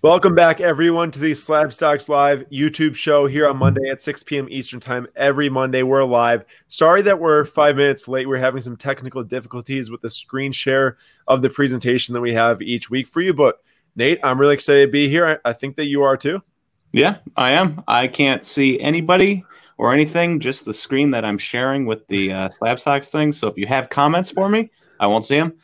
Welcome back, everyone, to the Slabstox Live YouTube show here on Monday at 6 p.m. Eastern Time. Every Monday, we're live. Sorry that we're five minutes late. We're having some technical difficulties with the screen share of the presentation that we have each week for you. But Nate, I'm really excited to be here. I, I think that you are too. Yeah, I am. I can't see anybody or anything, just the screen that I'm sharing with the uh, Slabstox thing. So if you have comments for me, I won't see them.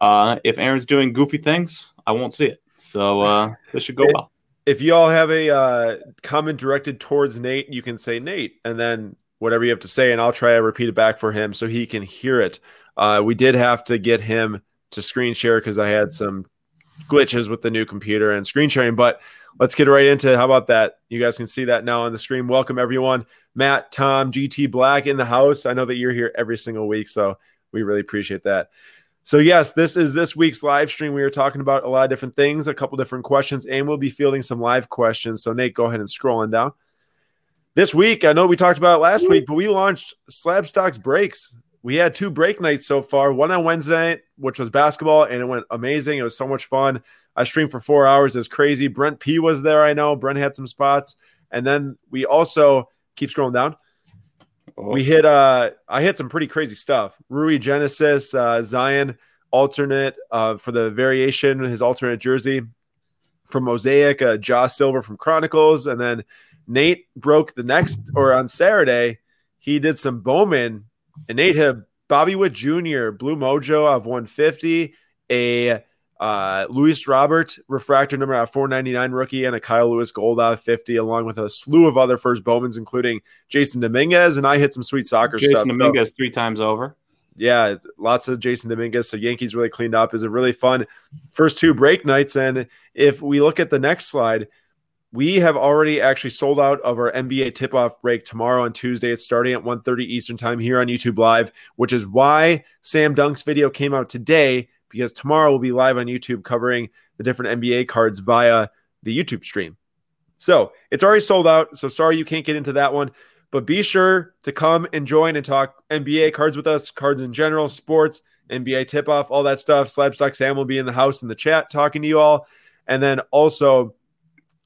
Uh, if Aaron's doing goofy things, I won't see it. So uh, this should go well. If you all have a uh, comment directed towards Nate, you can say Nate, and then whatever you have to say, and I'll try to repeat it back for him so he can hear it. Uh, we did have to get him to screen share because I had some glitches with the new computer and screen sharing, but let's get right into it. How about that? You guys can see that now on the screen. Welcome, everyone. Matt, Tom, GT Black in the house. I know that you're here every single week, so we really appreciate that. So, yes, this is this week's live stream. We are talking about a lot of different things, a couple different questions, and we'll be fielding some live questions. So, Nate, go ahead and scroll on down. This week, I know we talked about it last week, but we launched Slabstox Breaks. We had two break nights so far one on Wednesday night, which was basketball, and it went amazing. It was so much fun. I streamed for four hours. It was crazy. Brent P was there, I know. Brent had some spots. And then we also keep scrolling down. We hit uh I hit some pretty crazy stuff. Rui Genesis, uh Zion alternate uh for the variation, his alternate jersey from Mosaic, uh Josh Silver from Chronicles, and then Nate broke the next or on Saturday, he did some Bowman and Nate hit Bobby Witt Jr. Blue Mojo of 150, a uh, Luis Robert refractor number out 499 rookie and a Kyle Lewis gold out of 50, along with a slew of other first Bowmans, including Jasson Dominguez. And I hit some sweet soccer stuff. Jason stuff. Dominguez so, three times over. Yeah, lots of Jasson Dominguez. So Yankees really cleaned up. Is a really fun first two break nights. And if we look at the next slide, we have already actually sold out of our NBA tip-off break tomorrow on Tuesday. It's starting at 1.30 Eastern time here on YouTube Live, which is why Sam Dunk's video came out today because tomorrow we'll be live on YouTube covering the different NBA cards via the YouTube stream. So it's already sold out. So sorry you can't get into that one, but be sure to come and join and talk NBA cards with us, cards in general, sports, NBA tip off, all that stuff. Slabstox Sam will be in the house in the chat talking to you all. And then also,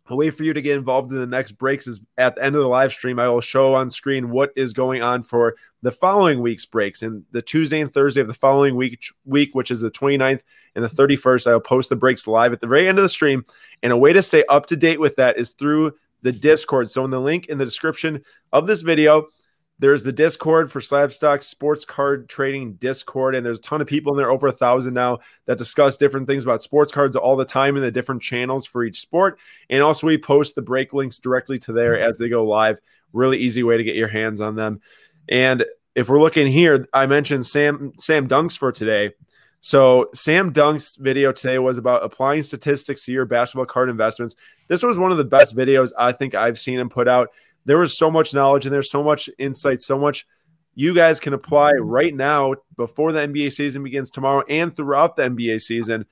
a way for you to get involved in the next breaks is at the end of the live stream. I will show on screen what is going on for the following week's breaks. And the Tuesday and Thursday of the following week, week which is the 29th and the 31st, I will post the breaks live at the very end of the stream. And a way to stay up to date with that is through the Discord. So in the link in the description of this video, there's the Discord for Slabstox Sports Card Trading Discord, and there's a ton of people in there, over a thousand now, that discuss different things about sports cards all the time in the different channels for each sport. And also, we post the break links directly to there mm-hmm. as they go live. Really easy way to get your hands on them. And if we're looking here, I mentioned Sam Sam Dunks for today. So Sam Dunk's video today was about applying statistics to your basketball card investments. This was one of the best videos I think I've seen him put out there was so much knowledge and there's so much insight, so much you guys can apply right now before the NBA season begins tomorrow and throughout the NBA season.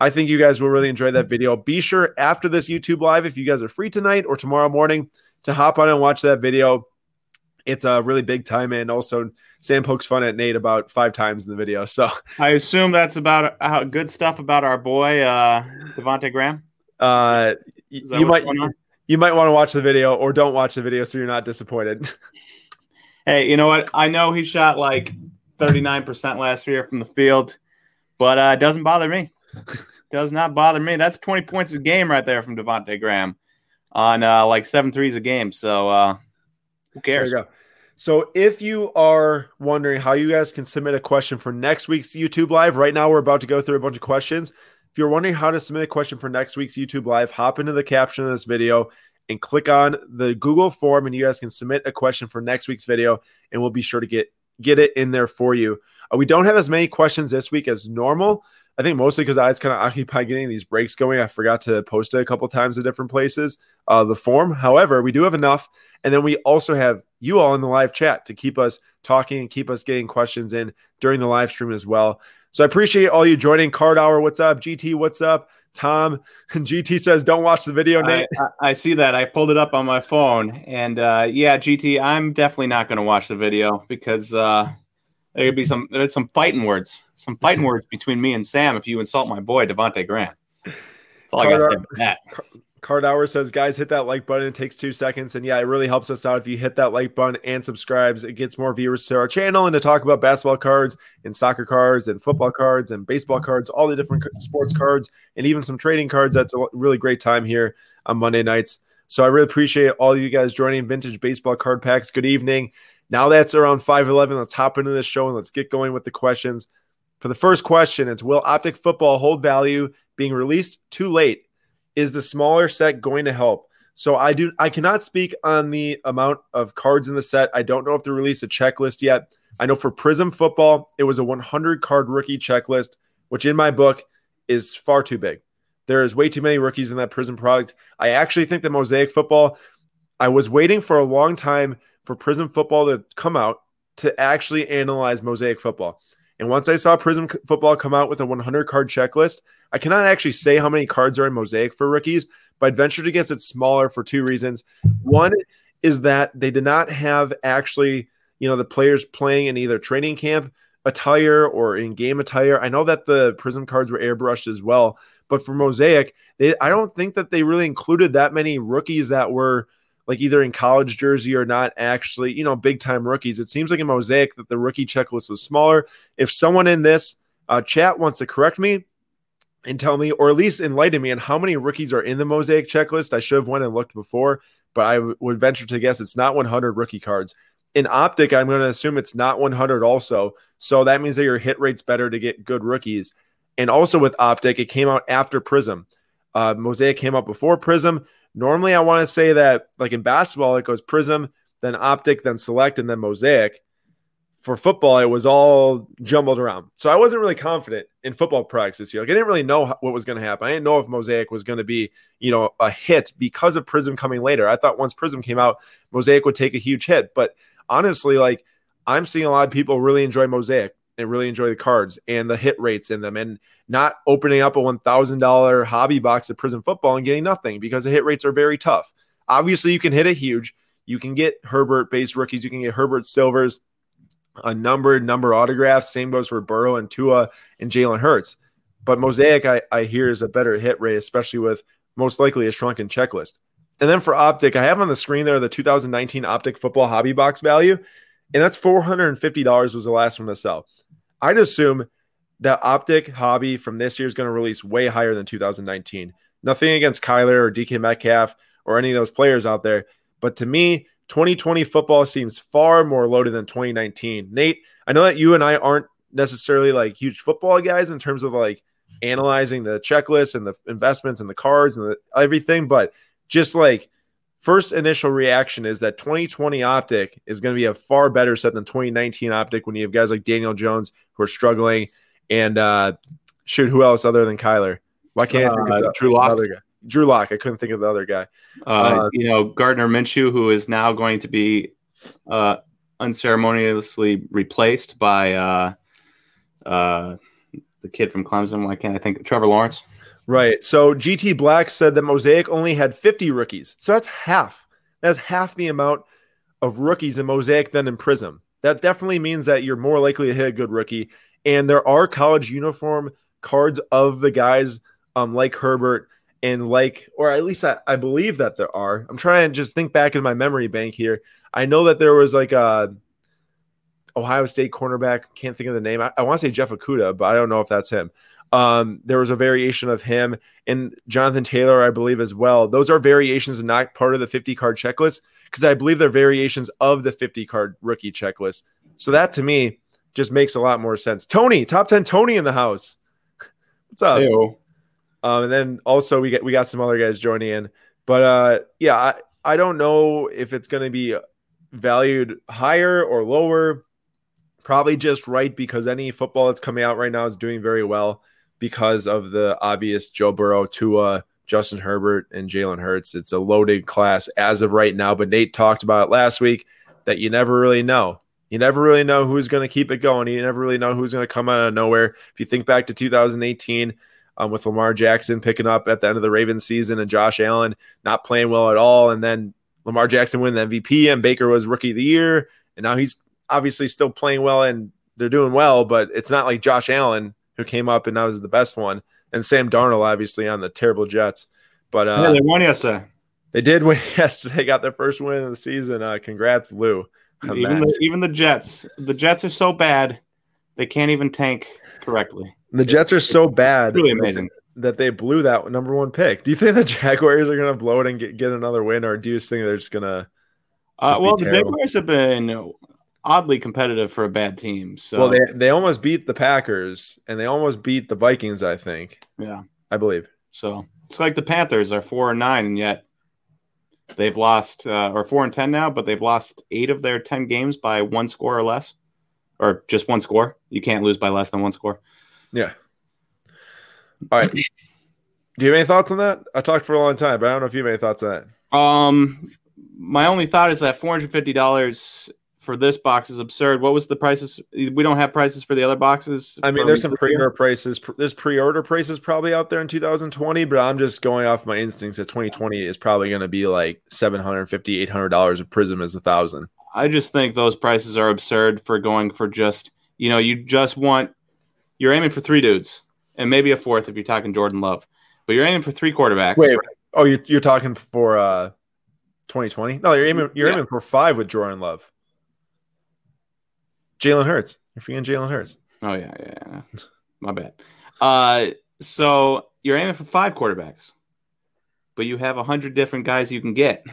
I think you guys will really enjoy that video. Be sure after this YouTube live, if you guys are free tonight or tomorrow morning, to hop on and watch that video. It's a really big time, and also Sam pokes fun at Nate about five times in the video. So I assume that's about uh, good stuff about our boy uh, Devonte Graham. Uh, you might you might want to watch the video or don't watch the video so you're not disappointed. hey, you know what? I know he shot like 39% last year from the field, but uh, it doesn't bother me. Does not bother me. That's 20 points a game right there from Devonte Graham on uh, like seven threes a game. So uh, who cares? There you go. So if you are wondering how you guys can submit a question for next week's YouTube live, right now we're about to go through a bunch of questions. If you're wondering how to submit a question for next week's YouTube Live, hop into the caption of this video and click on the Google form, and you guys can submit a question for next week's video, and we'll be sure to get get it in there for you. Uh, we don't have as many questions this week as normal. I think mostly because I was kind of occupied getting these breaks going. I forgot to post it a couple times at different places. Uh, the form, however, we do have enough, and then we also have you all in the live chat to keep us talking and keep us getting questions in during the live stream as well. So I appreciate all you joining. Card Hour, what's up? GT, what's up? Tom GT says, "Don't watch the video, Nate." I, I, see that. I pulled it up on my phone, and uh, yeah, GT, I'm definitely not going to watch the video because uh, there could be some there's some fighting words, some fighting words between me and Sam if you insult my boy Devonte Graham. That's all I got to say about that. Card Hour says, guys, hit that like button. It takes two seconds. And yeah, it really helps us out if you hit that like button and subscribes. It gets more viewers to our channel and to talk about basketball cards and soccer cards and football cards and baseball cards, all the different sports cards, and even some trading cards. That's a really great time here on Monday nights. So I really appreciate all of you guys joining Vintage Baseball Card Packs. Good evening. Now that's around 511. Let's hop into this show and let's get going with the questions. For the first question, it's Will Optic Football hold value being released too late? Is the smaller set going to help? So I do I cannot speak on the amount of cards in the set. I don't know if they released a checklist yet. I know for Prizm Football, it was a 100 card rookie checklist, which in my book is far too big. There is way too many rookies in that Prizm product. I actually think the Mosaic Football, I was waiting for a long time for Prizm Football to come out to actually analyze Mosaic Football. And once I saw Prizm Football come out with a 100 card checklist, I cannot actually say how many cards are in Mosaic for rookies, but I'd venture to guess it's smaller for two reasons. One is that they did not have actually, you know, the players playing in either training camp attire or in game attire. I know that the Prizm cards were airbrushed as well, but for Mosaic, they I don't think that they really included that many rookies that were like either in college jersey or not actually, you know, big time rookies. It seems like in Mosaic that the rookie checklist was smaller. If someone in this uh, chat wants to correct me, and tell me, or at least enlighten me on how many rookies are in the mosaic checklist. I should have went and looked before, but I w- would venture to guess it's not 100 rookie cards. In optic, I'm going to assume it's not 100 also. So that means that your hit rate's better to get good rookies. And also with optic, it came out after Prizm. Uh, mosaic came out before Prizm. Normally, I want to say that like in basketball, it goes Prizm, then optic, then select, and then mosaic for football, it was all jumbled around. So I wasn't really confident in football products this year. Like I didn't really know what was going to happen. I didn't know if Mosaic was going to be, you know, a hit because of Prizm coming later. I thought once Prizm came out, Mosaic would take a huge hit. But honestly, like I'm seeing a lot of people really enjoy Mosaic and really enjoy the cards and the hit rates in them and not opening up a $1,000 hobby box of Prizm football and getting nothing because the hit rates are very tough. Obviously, you can hit a huge. You can get Herbert based rookies. You can get Herbert silvers a numbered number autographs. Same goes for Burrow and Tua and Jalen Hurts. But Mosaic, I, I hear, is a better hit rate, especially with most likely a shrunken checklist. And then for Optic, I have on the screen there the 2019 Optic football hobby box value, and that's $450 was the last one to sell. I'd assume that Optic hobby from this year is going to release way higher than 2019. Nothing against Kyler or DK Metcalf or any of those players out there. But to me, 2020 football seems far more loaded than 2019. Nate, I know that you and I aren't necessarily like huge football guys in terms of like analyzing the checklist and the investments and the cards and the, everything, but just like first initial reaction is that 2020 optic is going to be a far better set than 2019 optic when you have guys like Daniel Jones who are struggling and uh shoot who else other than Kyler? Why can't uh, I think of Drew Lock? Drew Lock. I couldn't think of the other guy. Uh, uh, you know, Gardner Minshew, who is now going to be uh, unceremoniously replaced by uh, uh, the kid from Clemson. Why can't I think? Trevor Lawrence. Right. So GT Black said that Mosaic only had 50 rookies. So that's half. That's half the amount of rookies in Mosaic than in Prizm. That definitely means that you're more likely to hit a good rookie. And there are college uniform cards of the guys um, like Herbert and like, or at least I, I believe that there are. I'm trying to just think back in my memory bank here. I know that there was like a Ohio State cornerback. Can't think of the name. I, I want to say Jeff Okudah, but I don't know if that's him. Um, there was a variation of him and Jonathan Taylor, I believe, as well. Those are variations and not part of the 50 card checklist because I believe they're variations of the 50 card rookie checklist. So that to me just makes a lot more sense. Tony, top 10 Tony in the house. What's up? Ew. Um, and then also we get we got some other guys joining in, but uh, yeah, I, I don't know if it's going to be valued higher or lower. Probably just right because any football that's coming out right now is doing very well because of the obvious Joe Burrow, Tua, Justin Herbert, and Jalen Hurts. It's a loaded class as of right now. But Nate talked about it last week that you never really know. You never really know who's going to keep it going. You never really know who's going to come out of nowhere. If you think back to 2018, um, with Lamar Jackson picking up at the end of the Ravens season and Josh Allen not playing well at all. And then Lamar Jackson win the MVP and Baker was rookie of the year. And now he's obviously still playing well and they're doing well, but it's not like Josh Allen who came up and now was the best one. and Sam Darnold obviously on the terrible Jets. But uh, yeah, they won yesterday. They did win yesterday. Got their first win of the season. Uh, congrats, Lou. Even the, even the Jets. The Jets are so bad they can't even tank correctly. The Jets are so bad. Really amazing that they blew that number one pick. Do you think the Jaguars are going to blow it and get, get another win, or do you think they're just going to? Uh, well, the Jaguars have been oddly competitive for a bad team. So well, they they almost beat the Packers and they almost beat the Vikings. I think. Yeah, I believe. So it's like the Panthers are four and nine, and yet they've lost uh, or four and ten now, but they've lost eight of their ten games by one score or less, or just one score. You can't lose by less than one score. Yeah. All right. Do you have any thoughts on that? I talked for a long time, but I don't know if you have any thoughts on that. Um, my only thought is that four hundred fifty dollars for this box is absurd. What was the prices? We don't have prices for the other boxes. I mean, there's some pre-order prices. There's pre-order prices probably out there in 2020, but I'm just going off my instincts that 2020 is probably going to be like 750, 800 dollars. A Prizm is a thousand. I just think those prices are absurd for going for just you know you just want you're aiming for three dudes and maybe a fourth if you're talking Jordan Love, but you're aiming for three quarterbacks. Wait, oh, you're, you're talking for uh 2020? No, you're aiming you're yeah. aiming for five with Jordan Love. Jalen Hurts. If You're forgetting Jalen Hurts. Oh yeah, yeah, yeah. My bad. Uh, so you're aiming for five quarterbacks, but you have a hundred different guys you can get.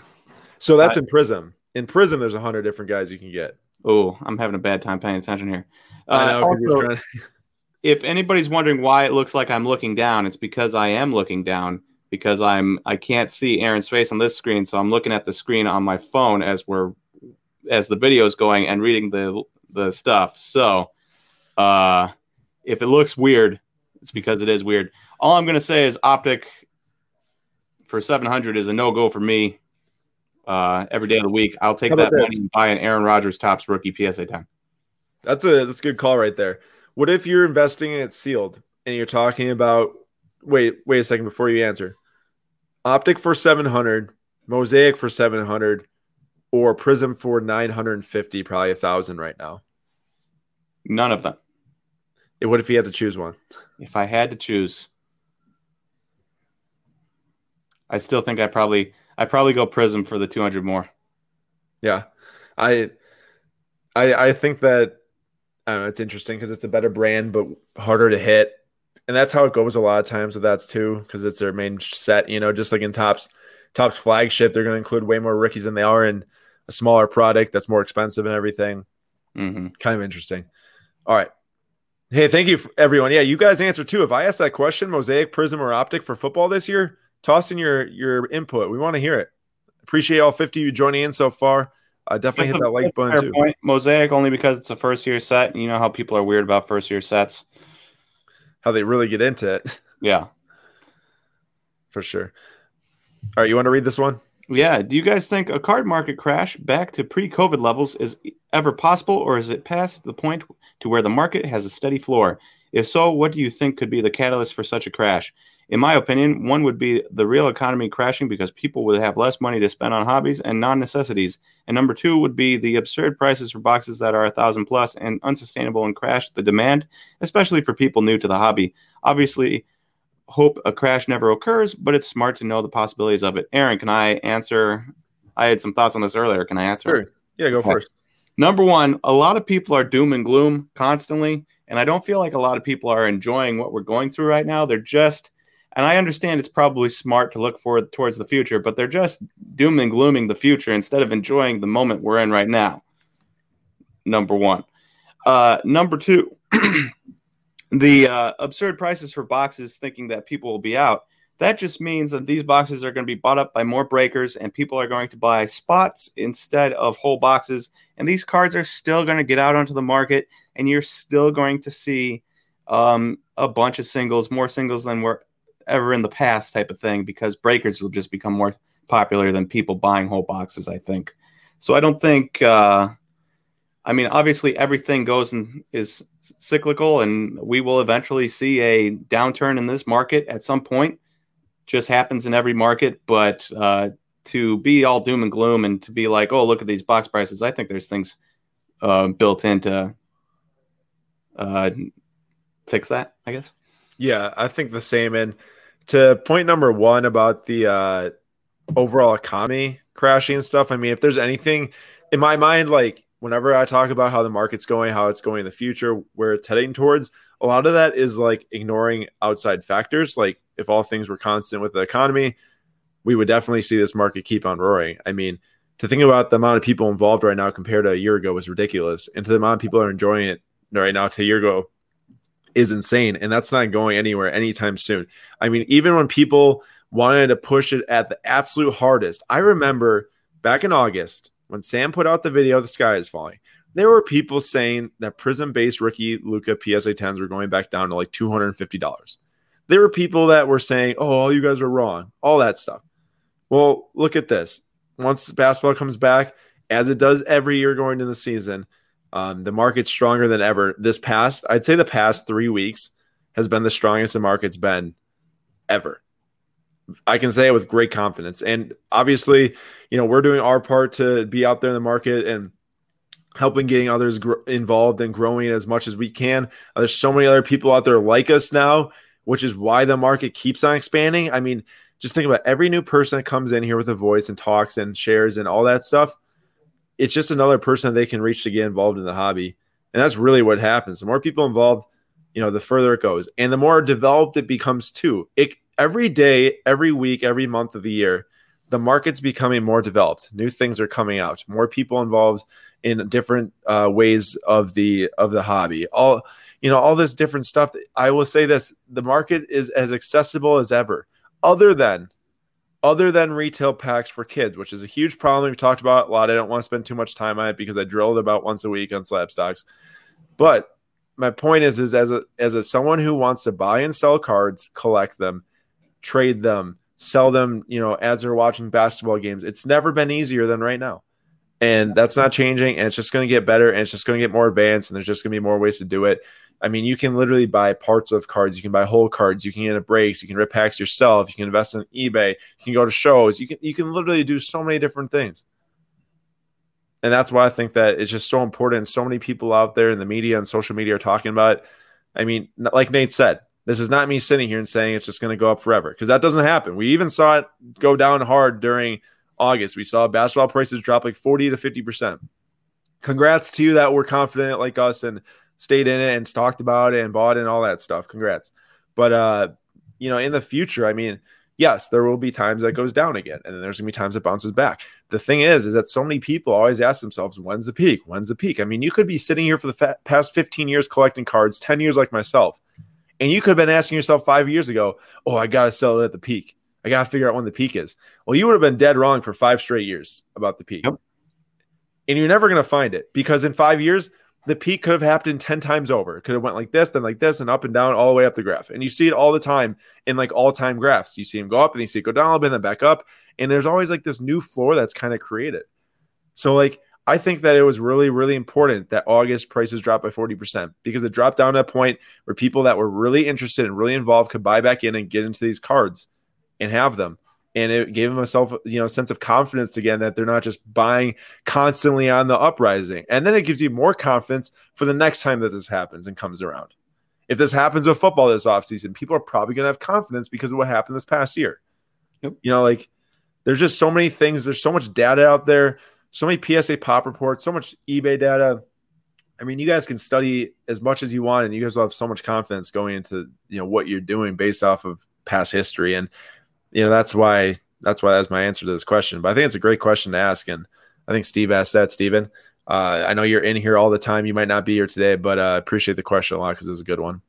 So that's uh, in Prizm. In Prizm, there's a hundred different guys you can get. Oh, I'm having a bad time paying attention here. Uh, I know. Also, trying... if anybody's wondering why it looks like I'm looking down, it's because I am looking down because I'm I can't see Aaron's face on this screen, so I'm looking at the screen on my phone as we're as the video is going and reading the the stuff. So, uh, if it looks weird, it's because it is weird. All I'm going to say is Optic for 700 is a no go for me. Uh, every day of the week, I'll take that this? money and buy an Aaron Rodgers Topps rookie PSA 10. That's a that's a good call right there. What if you're investing in it sealed and you're talking about wait wait a second before you answer. Optic for 700, Mosaic for 700, or Prizm for 950, probably a thousand right now? None of them. What if you had to choose one? If I had to choose, I still think I probably I probably go Prizm for the 200 more. Yeah. I I I think that I don't know, it's interesting because it's a better brand but harder to hit. And that's how it goes a lot of times with that's too, because it's their main set, you know, just like in Topps Topps flagship, they're gonna include way more rookies than they are in a smaller product that's more expensive and everything. Mm-hmm. Kind of interesting. All right. Hey, thank you, everyone. Yeah, you guys answer too. If I ask that question, Mosaic, Prizm, or Optic for football this year, toss in your your input. We want to hear it. Appreciate all 50 of you joining in so far. Uh, definitely that's hit that like button too. Point. Mosaic only because it's a first year set. And you know how people are weird about first year sets. How they really get into it. Yeah. For sure. All right, you want to read this one? Yeah. Do you guys think a card market crash back to pre COVID levels is ever possible, or is it past the point to where the market has a steady floor? If so, what do you think could be the catalyst for such a crash? In my opinion, one would be the real economy crashing because people would have less money to spend on hobbies and non necessities. And number two would be the absurd prices for boxes that are a thousand plus and unsustainable and crash the demand, especially for people new to the hobby. Obviously, hope a crash never occurs, but it's smart to know the possibilities of it. Aaron, can I answer? I had some thoughts on this earlier. Can I answer? Sure. Yeah, go first. Number one, a lot of people are doom and gloom constantly. And I don't feel like a lot of people are enjoying what we're going through right now. They're just, and I understand it's probably smart to look forward towards the future, but they're just doom and glooming the future instead of enjoying the moment we're in right now. Number one. Uh, number two, the uh, absurd prices for boxes, thinking that people will be out. That just means that these boxes are going to be bought up by more breakers, and people are going to buy spots instead of whole boxes. And these cards are still going to get out onto the market, and you're still going to see um, a bunch of singles, more singles than were ever in the past, type of thing, because breakers will just become more popular than people buying whole boxes. I think. So I don't think. Uh, I mean, obviously, everything goes and is cyclical, and we will eventually see a downturn in this market at some point. Just happens in every market, but uh, to be all doom and gloom and to be like, "Oh, look at these box prices," I think there's things uh, built in to uh, fix that. I guess. Yeah, I think the same. And to point number one about the uh, overall economy crashing and stuff, I mean, if there's anything in my mind, like whenever I talk about how the market's going, how it's going in the future, where it's heading towards, a lot of that is like ignoring outside factors. Like if all things were constant with the economy, we would definitely see this market keep on roaring. I mean, to think about the amount of people involved right now compared to a year ago was ridiculous. And to the amount of people are enjoying it right now to a year ago is insane. And that's not going anywhere anytime soon. I mean, even when people wanted to push it at the absolute hardest, I remember back in August when Sam put out the video, The Sky is Falling. There were people saying that Prizm based rookie Luka PSA 10s were going back down to like $250. There were people that were saying, oh, all you guys are wrong, all that stuff. Well, look at this. Once basketball comes back, as it does every year going into the season, um, the market's stronger than ever. This past, I'd say the past three weeks has been the strongest the market's been ever. I can say it with great confidence. And obviously, you know, we're doing our part to be out there in the market and helping getting others gr- involved and growing as much as we can. Uh, there's so many other people out there like us now, which is why the market keeps on expanding. I mean, just think about every new person that comes in here with a voice and talks and shares and all that stuff. It's just another person they can reach to get involved in the hobby. And that's really what happens. The more people involved, you know, the further it goes. And the more developed it becomes too. It every day, every week, every month of the year, the market's becoming more developed. New things are coming out. More people involved in different uh, ways of the of the hobby. All you know, all this different stuff. I will say this: the market is as accessible as ever other than other than retail packs for kids, which is a huge problem. We've talked about a lot. I don't want to spend too much time on it because I drilled about once a week on slabstox. But my point is, is as a as a someone who wants to buy and sell cards, collect them, trade them, sell them, you know, as they're watching basketball games, it's never been easier than right now. And that's not changing, and it's just going to get better, and it's just going to get more advanced, and there's just going to be more ways to do it. I mean, you can literally buy parts of cards. You can buy whole cards. You can get a breaks. You can rip packs yourself. You can invest in eBay. You can go to shows. You can you can literally do so many different things. And that's why I think that it's just so important. So many people out there in the media and social media are talking about. It. I mean, like Nate said, this is not me sitting here and saying it's just going to go up forever because that doesn't happen. We even saw it go down hard during August. We saw basketball prices drop like 40 to 50%. Congrats to you that were confident like us and stayed in it and talked about it and bought it and all that stuff. Congrats. But uh, you know, in the future, I mean, yes, there will be times that goes down again, and then there's gonna be times that bounces back. The thing is, is that so many people always ask themselves, when's the peak? When's the peak? I mean, you could be sitting here for the fa- past 15 years collecting cards, 10 years like myself, and you could have been asking yourself five years ago, oh, I gotta sell it at the peak. I gotta figure out when the peak is. Well, you would have been dead wrong for five straight years about the peak. Yep. And you're never gonna find it because in five years, the peak could have happened 10 times over. It could have went like this, then like this, and up and down all the way up the graph. And you see it all the time in like all time graphs. You see them go up and you see it go down a little bit and then back up. And there's always like this new floor that's kind of created. So like I think that it was really, really important that August prices dropped by 40% because it dropped down to a point where people that were really interested and really involved could buy back in and get into these cards and have them. And it gave myself you know a sense of confidence again that they're not just buying constantly on the uprising. And then it gives you more confidence for the next time that this happens and comes around. If this happens with football this offseason people are probably going to have confidence because of what happened this past year. Yep. you know like there's just so many things there's so much data out there so many psa pop reports so much ebay data i mean you guys can study as much as you want and you guys will have so much confidence going into you know what you're doing based off of past history and you know that's why that's why that's my answer to this question. But I think it's a great question to ask, and I think Steve asked that. Steven, uh, I know you're in here all the time. You might not be here today, but I uh, appreciate the question a lot because it's a good one.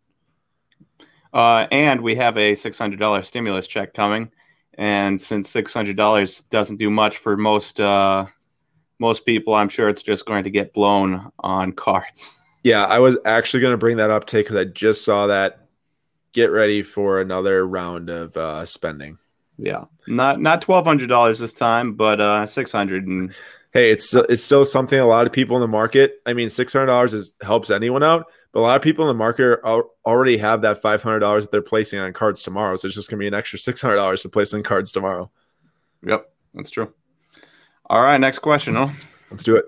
Uh, and we have a six hundred dollar stimulus check coming, and since six hundred dollars doesn't do much for most uh, most people, I'm sure it's just going to get blown on cards. Yeah, I was actually going to bring that up today because I just saw that. Get ready for another round of uh, spending. Yeah, not not twelve hundred dollars this time, but uh, six hundred and. Hey, it's it's still something a lot of people in the market. I mean, six hundred dollars is helps anyone out, but a lot of people in the market are, already have that five hundred dollars that they're placing on cards tomorrow. So it's just gonna be an extra six hundred dollars to place on cards tomorrow. Yep, that's true. All right, next question. Huh? Let's do it.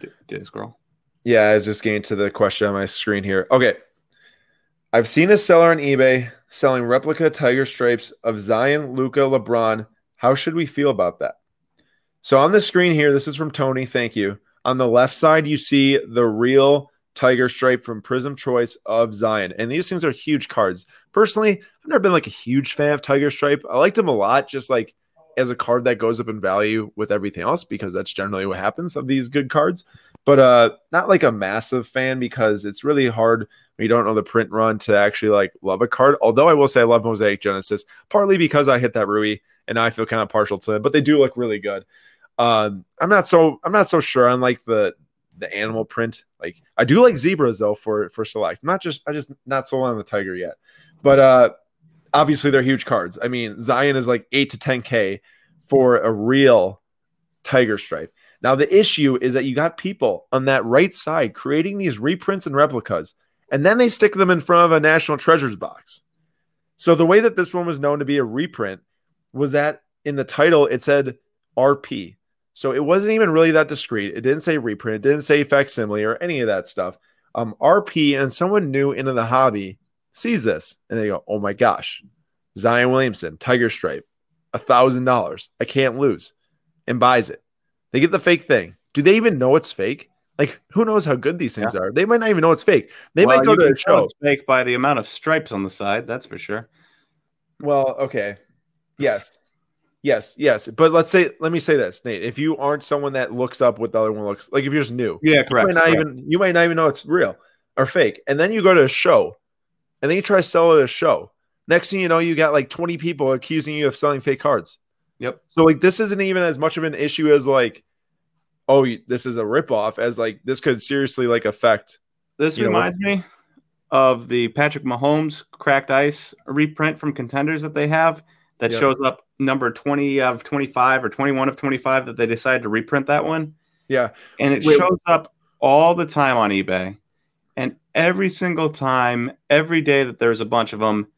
Did, did it scroll? Yeah, I was just getting to the question on my screen here. Okay. I've seen a seller on eBay selling replica tiger stripes of Zion, Luka, LeBron. How should we feel about that? So on the screen here, this is from Tony. Thank you. On the left side, you see the real tiger stripe from Prizm Choice of Zion. And these things are huge cards. Personally, I've never been like a huge fan of tiger stripe. I liked them a lot, just like as a card that goes up in value with everything else, because that's generally what happens of these good cards. But uh not like a massive fan because it's really hard when you don't know the print run to actually like love a card. Although I will say I love Mosaic Genesis, partly because I hit that Rui and I feel kind of partial to them, but they do look really good. Um, I'm not so I'm not so sure on like the the animal print. Like I do like zebras though for for select. Not just I just not sold on the tiger yet. But uh obviously they're huge cards. I mean, Zion is like 8 to 10k for a real tiger stripe. Now the issue is that you got people on that right side creating these reprints and replicas and then they stick them in front of a national treasures box. So the way that this one was known to be a reprint was that in the title it said RP. So it wasn't even really that discreet. It didn't say reprint, it didn't say facsimile or any of that stuff. Um, RP and someone new into the hobby sees this and they go, "Oh my gosh, Zion Williamson, Tiger Stripe, a thousand dollars. I can't lose," and buys it. They get the fake thing. Do they even know it's fake? Like, who knows how good these things yeah. are? They might not even know it's fake. They well, might go to a show. It's fake by the amount of stripes on the side. That's for sure. Well, okay, yes, Yes, yes. But let's say, let me say this, Nate. If you aren't someone that looks up what the other one looks like, if you're just new, yeah, correct. You might not correct. even you might not even know it's real or fake. And then you go to a show, and then you try to sell it at a show. Next thing you know, you got like 20 people accusing you of selling fake cards. Yep. So like this isn't even as much of an issue as like, oh, this is a ripoff, as like this could seriously like affect. This reminds know, me of the Patrick Mahomes cracked ice reprint from contenders that they have that yep. shows up number 20 of 25 or 21 of 25 that they decided to reprint that one. Yeah. And it Wait, shows up all the time on eBay. And every single time, every day that there's a bunch of them,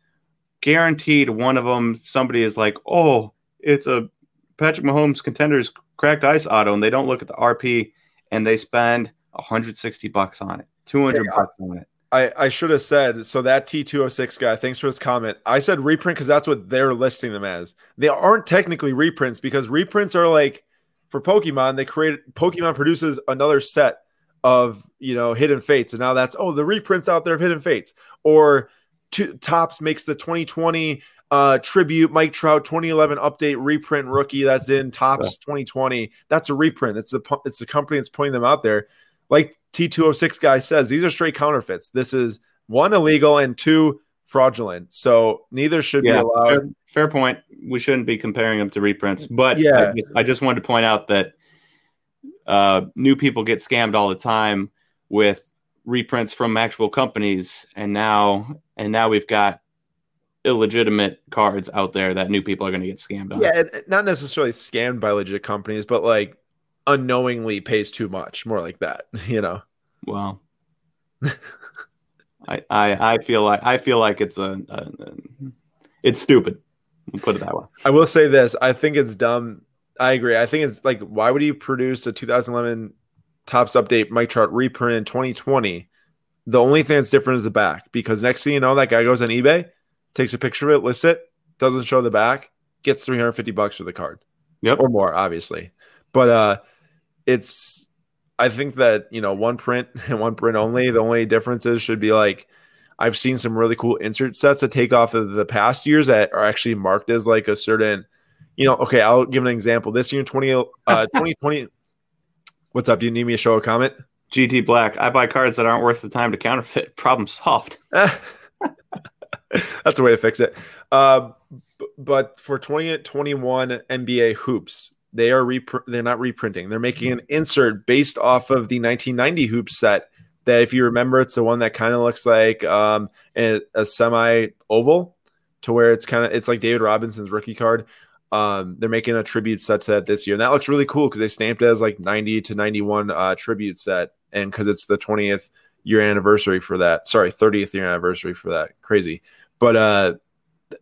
guaranteed one of them, somebody is like, oh, it's a Patrick Mahomes contenders cracked ice auto. And they don't look at the RP and they spend 160 bucks on it, 200 yeah. bucks on it. I, I should have said so that T206 guy, thanks for his comment. I said reprint because that's what they're listing them as. They aren't technically reprints because reprints are like for Pokemon, they create Pokemon produces another set of you know hidden fates, and now that's oh the reprints out there of hidden fates. Or to, Topps makes the 2020 uh tribute Mike Trout 2011 update reprint rookie that's in Topps 2020. That's a reprint. It's the it's the company that's putting them out there like T206 guy says, these are straight counterfeits. This is one illegal and two fraudulent. So neither should yeah, be allowed. Fair, fair, point. We shouldn't be comparing them to reprints, but yeah, I just, I just wanted to point out that uh, new people get scammed all the time with reprints from actual companies, and now and now we've got illegitimate cards out there that new people are going to get scammed on. Yeah, not necessarily scammed by legit companies, but like unknowingly pays too much, more like that, you know. Well, I, I I feel like I feel like it's a, a, a it's stupid. We'll put it that way. I will say this: I think it's dumb. I agree. I think it's like, why would you produce a 2011 Topps update Mike Trout reprint in 2020? The only thing that's different is the back because next thing you know, that guy goes on eBay, takes a picture of it, lists it, doesn't show the back, gets 350 bucks for the card. Yep. Or more, obviously. But uh it's I think that you know one print and one print only. The only differences should be like I've seen some really cool insert sets that take off of the past years that are actually marked as like a certain, you know. Okay, I'll give an example. This year, twenty uh, twenty twenty. What's up? Do you need me to show a comment? GT Black. I buy cards that aren't worth the time to counterfeit. Problem solved. That's a way to fix it. Uh, but for 2021 NBA hoops, they are rep- they're not reprinting. They're making an insert based off of the 1990 hoop set. That if you remember, it's the one that kind of looks like um, a, a semi oval, to where it's kind of it's like David Robinson's rookie card. Um, they're making a tribute set to that this year, and that looks really cool because they stamped it as like 90 to 91 uh, tribute set, and because it's the 20th year anniversary for that. Sorry, 30th year anniversary for that. Crazy, but uh,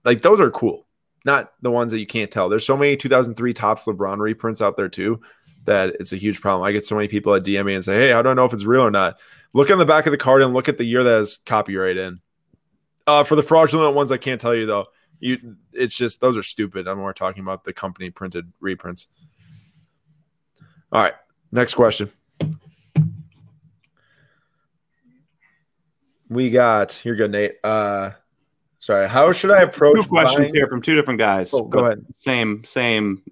like those are cool not the ones that you can't tell. There's so many 2003 Topps LeBron reprints out there too. that it's a huge problem. I get so many people at DM me and say, "Hey, I don't know if it's real or not." Look on the back of the card and look at the year that is copyright in. Uh, for the fraudulent ones, I can't tell you though. You, it's just those are stupid. I'm more talking about the company printed reprints. All right, next question. We got you're good, Nate. Uh, sorry. How should I approach? Two questions buying- here from two different guys. Oh, go ahead. Same, same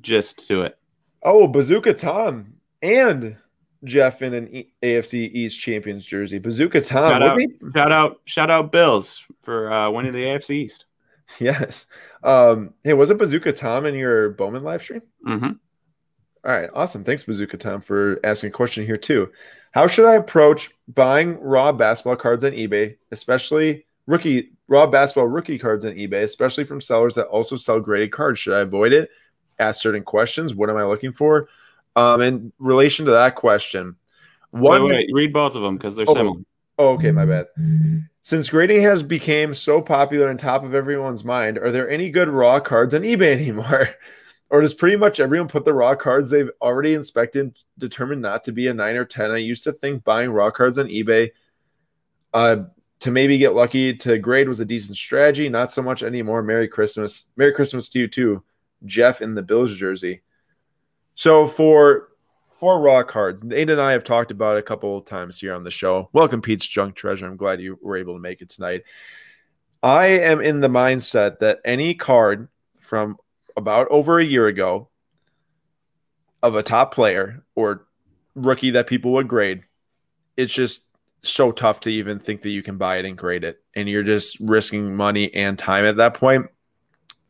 gist to it. Oh, Bazooka Tom and Jeff in an e- AFC East champions jersey. Bazooka Tom. Shout out, shout out, shout out, Bills for uh, winning the AFC East. Yes. Um, hey, was it Bazooka Tom in your Bowman live stream? hmm All right, awesome. Thanks, Bazooka Tom, for asking a question here too. How should I approach buying raw basketball cards on eBay, especially rookie raw basketball rookie cards on eBay, especially from sellers that also sell graded cards? Should I avoid it? Ask certain questions. What am I looking for? Um, in relation to that question, one Wait, wait, read both of them because they're Oh. similar. Oh, okay, my bad. Since grading has become so popular and top of everyone's mind, are there any good raw cards on eBay anymore? or does pretty much everyone put the raw cards they've already inspected determined not to be a 9 or 10? I used to think buying raw cards on eBay uh, to maybe get lucky to grade was a decent strategy. Not so much anymore. Merry Christmas. Merry Christmas to you too, Jeff in the Bills jersey. So for for raw cards, Nate and I have talked about it a couple of times here on the show. Welcome, Pete's Junk Treasure. I'm glad you were able to make it tonight. I am in the mindset that any card from about over a year ago of a top player or rookie that people would grade, it's just so tough to even think that you can buy it and grade it. And you're just risking money and time at that point.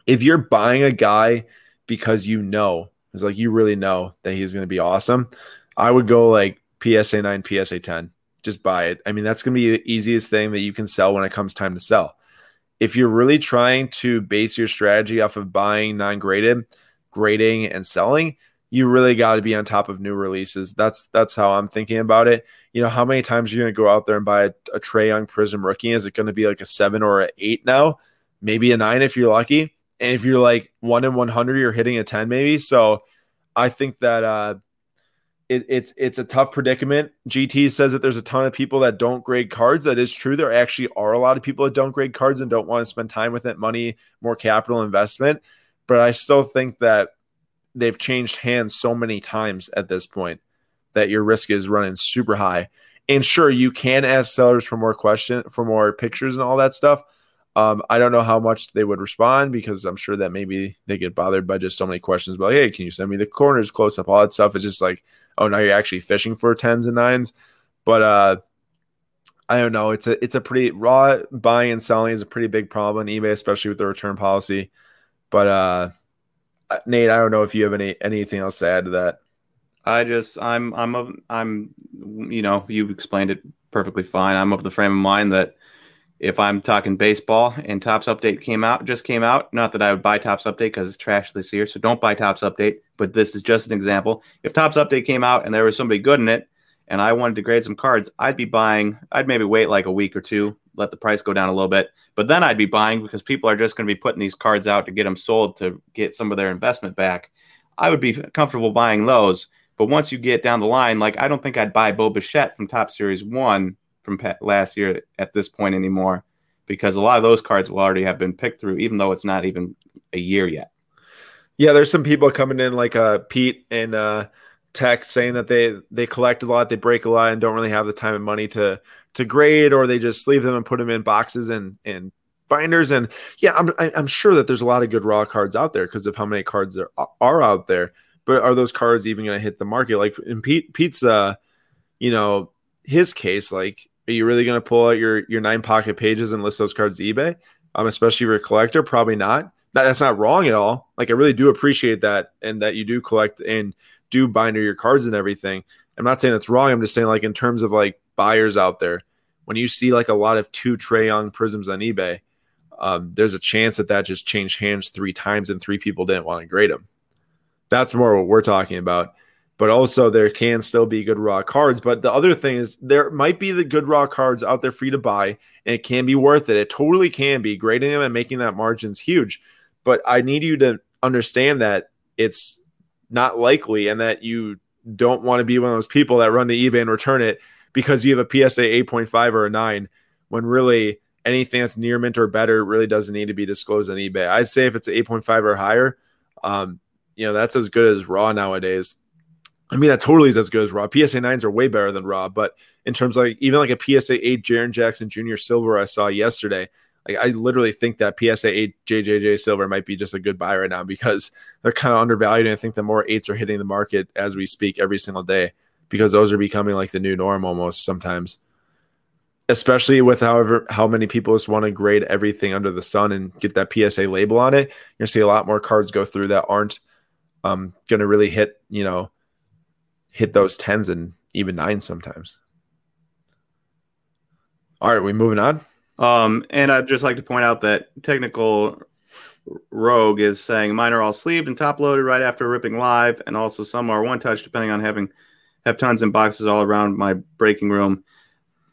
If you're buying a guy because you know, it's like you really know that he's going to be awesome, I would go like PSA 9, PSA 10. Just buy it. I mean, that's going to be the easiest thing that you can sell when it comes time to sell. If you're really trying to base your strategy off of buying non graded, grading, and selling, you really got to be on top of new releases. That's that's how I'm thinking about it. You know, how many times are you going to go out there and buy a, a Trae Young Prizm rookie? Is it going to be like a seven or an eight now? Maybe a nine if you're lucky. And if you're like one in 100, you're hitting a 10 maybe. So I think that uh, it, it's it's a tough predicament. GT says that there's a ton of people that don't grade cards. That is true. There actually are a lot of people that don't grade cards and don't want to spend time with it, money, more capital investment. But I still think that they've changed hands so many times at this point that your risk is running super high. And sure, you can ask sellers for more question for more pictures and all that stuff. Um, I don't know how much they would respond because I'm sure that maybe they get bothered by just so many questions about, hey, can you send me the corners close up, all that stuff. It's just like, oh, now you're actually fishing for tens and nines. But uh, I don't know. It's a it's a pretty raw buying and selling is a pretty big problem on eBay, especially with the return policy. But uh, Uh, Nate, I don't know if you have any anything else to add to that. I just I'm I'm of I'm you know you explained it perfectly fine. I'm of the frame of mind that if I'm talking baseball and Topps Update came out just came out, not that I would buy Topps Update because it's trash this year, so don't buy Topps Update. But this is just an example. If Topps Update came out and there was somebody good in it, and I wanted to grade some cards, I'd be buying. I'd maybe wait like a week or two, let the price go down a little bit, but then I'd be buying because people are just going to be putting these cards out to get them sold to get some of their investment back. I would be comfortable buying those. But once you get down the line, like I don't think I'd buy Bo Bichette from Topps Series One from pa- last year at this point anymore, because a lot of those cards will already have been picked through, even though it's not even a year yet. Yeah, there's some people coming in like uh, Pete and uh, Tech saying that they they collect a lot, they break a lot, and don't really have the time and money to to grade, or they just leave them and put them in boxes and and binders. And yeah, I'm I'm sure that there's a lot of good raw cards out there because of how many cards there are out there. But are those cards even going to hit the market? Like in Pete you know, his case, like, are you really going to pull out your your nine pocket pages and list those cards to eBay? Um, especially if you're a collector, probably not. That, that's not wrong at all. Like I really do appreciate that, and that you do collect and do binder your cards and everything. I'm not saying that's wrong. I'm just saying like in terms of like buyers out there, when you see like a lot of two Trae Young prizms on eBay, um, there's a chance that that just changed hands three times and three people didn't want to grade them. That's more what we're talking about. But also, there can still be good raw cards. But the other thing is, there might be the good raw cards out there for you to buy, and it can be worth it. It totally can be. Grading them and making that margin's huge. But I need you to understand that it's not likely and that you don't want to be one of those people that run to eBay and return it because you have a PSA 8.5 or a 9 when really anything that's near mint or better really doesn't need to be disclosed on eBay. I'd say if it's 8.5 or higher, um, you know, that's as good as raw nowadays. I mean, that totally is as good as raw. PSA 9s are way better than raw, but in terms of like even like a PSA 8 Jaren Jackson Jr. Silver I saw yesterday, like I literally think that PSA 8 JJJ Silver might be just a good buy right now because they're kind of undervalued. And I think the more eights are hitting the market as we speak every single day because those are becoming like the new norm almost sometimes especially with however how many people just want to grade everything under the sun and get that PSA label on it. You're gonna see a lot more cards go through that aren't um, gonna really hit, you know, hit those tens and even nines sometimes. All right, we moving on. Um, and I'd just like to point out that technical rogue is saying mine are all sleeved and top loaded right after ripping live, and also some are one touch depending on having have tons in boxes all around my breaking room.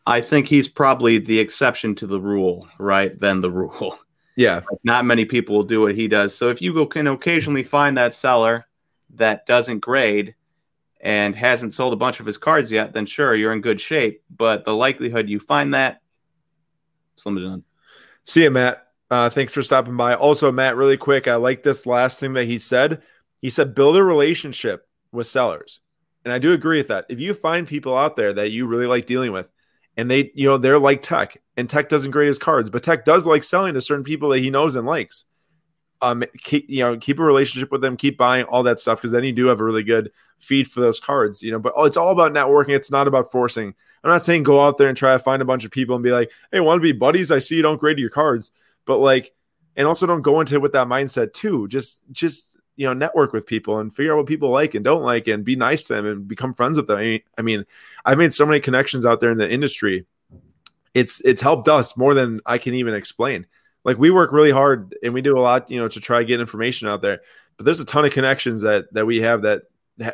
I think he's probably the exception to the rule, right? Than the rule. Yeah. Like not many people will do what he does. So if you go, can occasionally find that seller that doesn't grade and hasn't sold a bunch of his cards yet, then sure, you're in good shape. But the likelihood you find that, it's limited on. See you, Matt. Uh, thanks for stopping by. Also, Matt, really quick, I like this last thing that he said. He said, build a relationship with sellers. And I do agree with that. If you find people out there that you really like dealing with, and they, you know, they're like Tech, and Tech doesn't grade his cards, but Tech does like selling to certain people that he knows and likes. Um, keep, you know, keep a relationship with them, keep buying all that stuff because then you do have a really good feed for those cards, you know. But oh, it's all about networking. It's not about forcing. I'm not saying go out there and try to find a bunch of people and be like, "Hey, want to be buddies? I see you don't grade your cards," but like, and also don't go into it with that mindset too. Just, just you know, network with people and figure out what people like and don't like, and be nice to them and become friends with them. I mean, I mean I've made so many connections out there in the industry. It's it's helped us more than I can even explain. Like we work really hard and we do a lot, you know, to try to get information out there. But there's a ton of connections that that we have that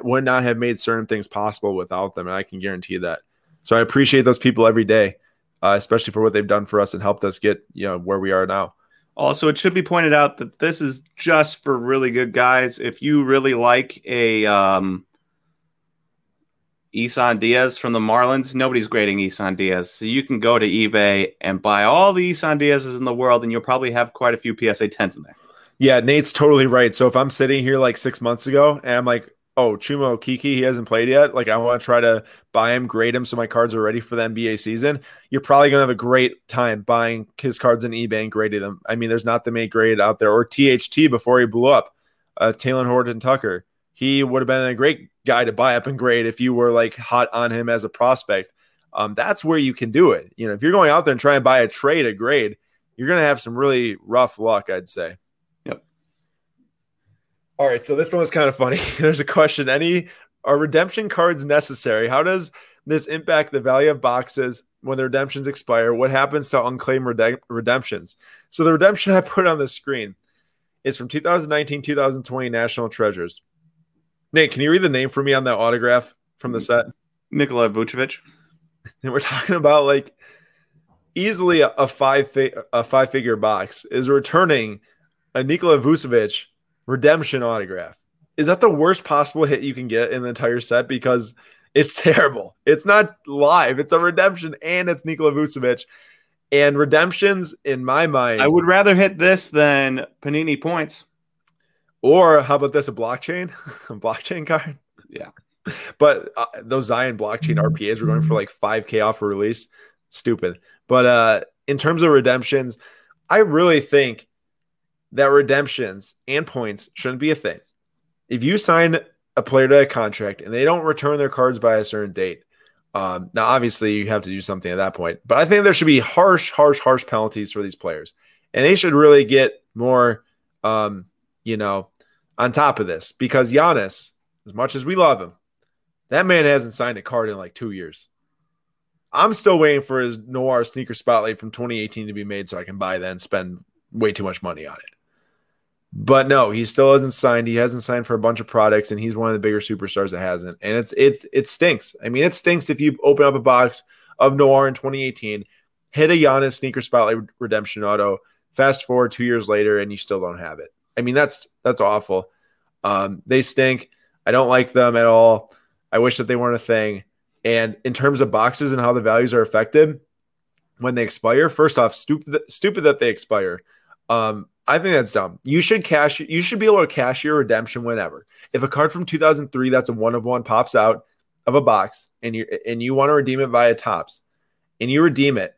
would not have made certain things possible without them, and I can guarantee that. So I appreciate those people every day, uh, especially for what they've done for us and helped us get you know where we are now. Also, it should be pointed out that this is just for really good guys. If you really like a um, Isan Diaz from the Marlins, nobody's grading Isan Diaz. So you can go to eBay and buy all the Isan Diaz's in the world, and you'll probably have quite a few PSA 10s in there. Yeah, Nate's totally right. So if I'm sitting here like six months ago and I'm like, oh, Chuma Okeke, he hasn't played yet. Like, I want to try to buy him, grade him so my cards are ready for the NBA season. You're probably going to have a great time buying his cards in eBay and grading them. I mean, there's not the mate grade out there or THT before he blew up. Uh, Talen Horton Tucker, he would have been a great guy to buy up and grade if you were like hot on him as a prospect. Um, that's where you can do it. You know, if you're going out there and trying to buy a trade, a grade, you're going to have some really rough luck, I'd say. Yep. All right, so this one was kind of funny. There's a question: Any are redemption cards necessary? How does this impact the value of boxes when the redemptions expire? What happens to unclaimed rede- redemptions? So the redemption I put on the screen is from 2019-2020 National Treasures. Nate, can you read the name for me on that autograph from the set? Nikola Vucevic. And we're talking about like easily a, a five fi- a five figure box is returning a Nikola Vucevic redemption autograph. Is that the worst possible hit you can get in the entire set? Because it's terrible. It's not live. It's a redemption, and it's Nikola Vucevic. And redemptions, in my mind, I would rather hit this than Panini points. Or how about this? A blockchain, a blockchain card. Yeah, but uh, those Zion blockchain RPAs were going for like five k off a release. Stupid. But uh, in terms of redemptions, I really think that redemptions and points shouldn't be a thing. If you sign a player to a contract and they don't return their cards by a certain date, um, now obviously you have to do something at that point. But I think there should be harsh, harsh, harsh penalties for these players, and they should really get more, um, you know, on top of this because Giannis, as much as we love him, that man hasn't signed a card in like two years. I'm still waiting for his Noir sneaker spotlight from 2018 to be made so I can buy that and spend way too much money on it. But no, he still hasn't signed. He hasn't signed for a bunch of products, and he's one of the bigger superstars that hasn't. And it's it's it stinks. I mean, it stinks if you open up a box of Noir in 2018, hit a Giannis sneaker spotlight redemption auto, fast forward two years later, and you still don't have it. I mean, that's that's awful. Um, they stink. I don't like them at all. I wish that they weren't a thing. And in terms of boxes and how the values are affected when they expire, first off, stupid stupid that they expire. Um, I think that's dumb. You should cash. You should be able to cash your redemption whenever. If a card from 2003 that's a one of one pops out of a box and you and you want to redeem it via Topps, and you redeem it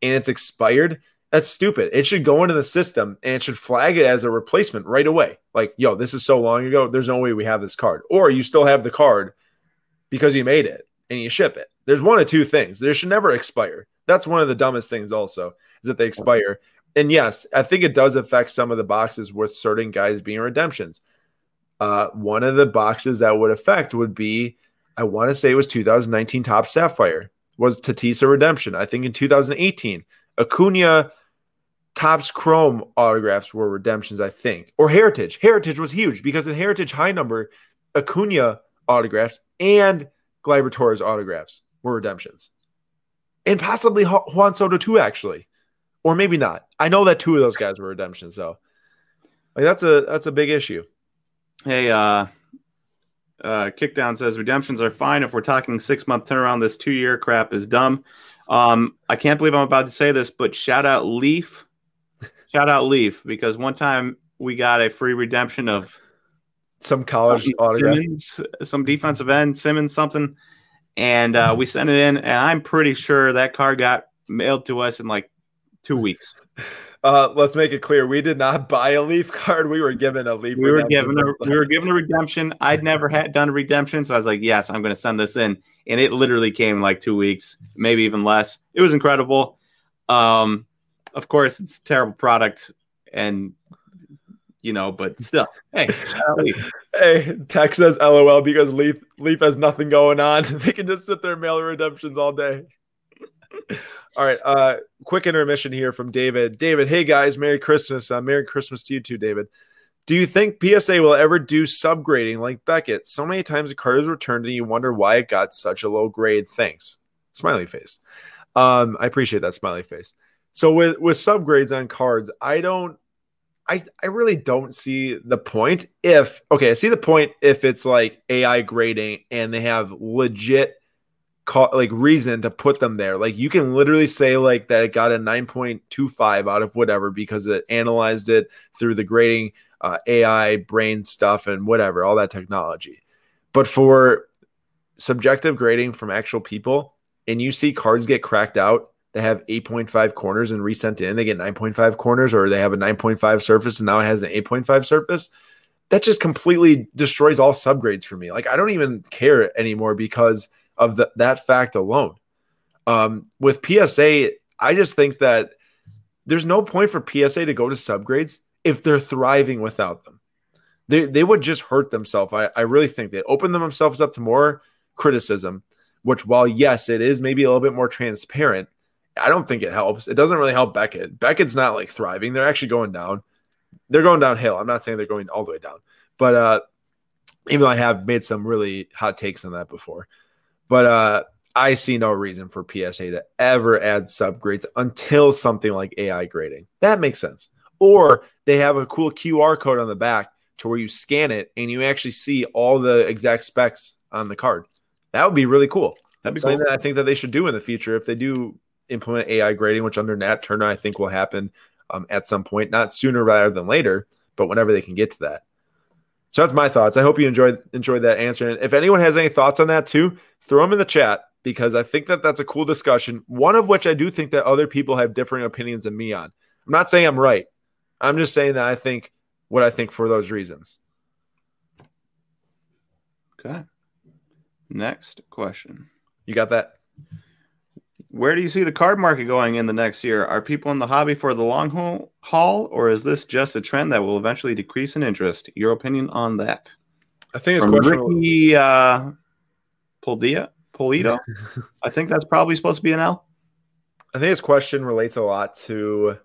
and it's expired, that's stupid. It should go into the system and it should flag it as a replacement right away. Like, yo, this is so long ago. There's no way we have this card. Or you still have the card because you made it and you ship it. There's one of two things. They should never expire. That's one of the dumbest things, also, is that they expire. And yes, I think it does affect some of the boxes with certain guys being redemptions. Uh, one of the boxes that would affect would be, I want to say it was 2019 Topps Sapphire, was Tatis Redemption. I think in 2018, Acuna Topps Chrome autographs were redemptions, I think, or Heritage. Heritage was huge because in Heritage High Number, Acuna autographs and Gleyber Torres autographs were redemptions, and possibly Juan Soto too, actually, or maybe not. I know that two of those guys were redemptions, though. Like that's a that's a big issue. Hey, uh, uh, Kickdown says redemptions are fine if we're talking six month turnaround. This two year crap is dumb. Um, I can't believe I'm about to say this, but shout out Leaf, shout out Leaf because one time we got a free redemption of some college Simmons, some defensive end Simmons something, and uh, we sent it in, and I'm pretty sure that card got mailed to us in like two weeks. Uh, let's make it clear: we did not buy a Leaf card. We were given a Leaf. We were given a we were given a redemption. I'd never had done a redemption, so I was like, "Yes, I'm going to send this in." And it literally came in like two weeks, maybe even less. It was incredible. Um, of course, it's a terrible product, and you know, but still, hey, hey, Tech says LOL because Leaf Leaf has nothing going on. they can just sit there and mail redemptions all day. All right. Uh, quick intermission here from David. David, hey guys, Merry Christmas. Uh, Merry Christmas to you too, David. Do you think PSA will ever do subgrading like Beckett? So many times a card is returned and you wonder why it got such a low grade. Thanks. Smiley face. Um, I appreciate that smiley face. So with with subgrades on cards, I don't I I really don't see the point if okay, I see the point if it's like AI grading and they have legit call, like reason to put them there. Like you can literally say like that it got a 9.25 out of whatever because it analyzed it through the grading uh, AI brain stuff and whatever, all that technology. But for subjective grading from actual people, and you see cards get cracked out that have 8.5 corners and resent in, they get 9.5 corners, or they have a 9.5 surface and now it has an 8.5 surface. That just completely destroys all subgrades for me. Like I don't even care anymore because of the, that fact alone. Um, with PSA, I just think that there's no point for PSA to go to subgrades if they're thriving without them. They, they would just hurt themselves. I, I really think they open themselves up to more criticism, which, while yes, it is maybe a little bit more transparent, I don't think it helps. It doesn't really help Beckett. Beckett's not like thriving. They're actually going down. They're going downhill. I'm not saying they're going all the way down, but uh, even though I have made some really hot takes on that before. But uh, I see no reason for PSA to ever add subgrades until something like AI grading. That makes sense. Or they have a cool QR code on the back to where you scan it and you actually see all the exact specs on the card. That would be really cool. That'd be something cool. that I think that they should do in the future if they do implement AI grading, which under Nat Turner I think will happen um, at some point, not sooner rather than later, but whenever they can get to that. So that's my thoughts. I hope you enjoyed enjoyed that answer. And if anyone has any thoughts on that too, throw them in the chat because I think that that's a cool discussion. One of which I do think that other people have differing opinions than me on. I'm not saying I'm right. I'm just saying that I think what I think for those reasons. Okay. Next question. You got that? Where do you see the card market going in the next year? Are people in the hobby for the long haul, or is this just a trend that will eventually decrease in interest? Your opinion on that? I think it's From Ricky uh, Poldia, Polito. I think that's probably supposed to be an L. I think this question relates a lot to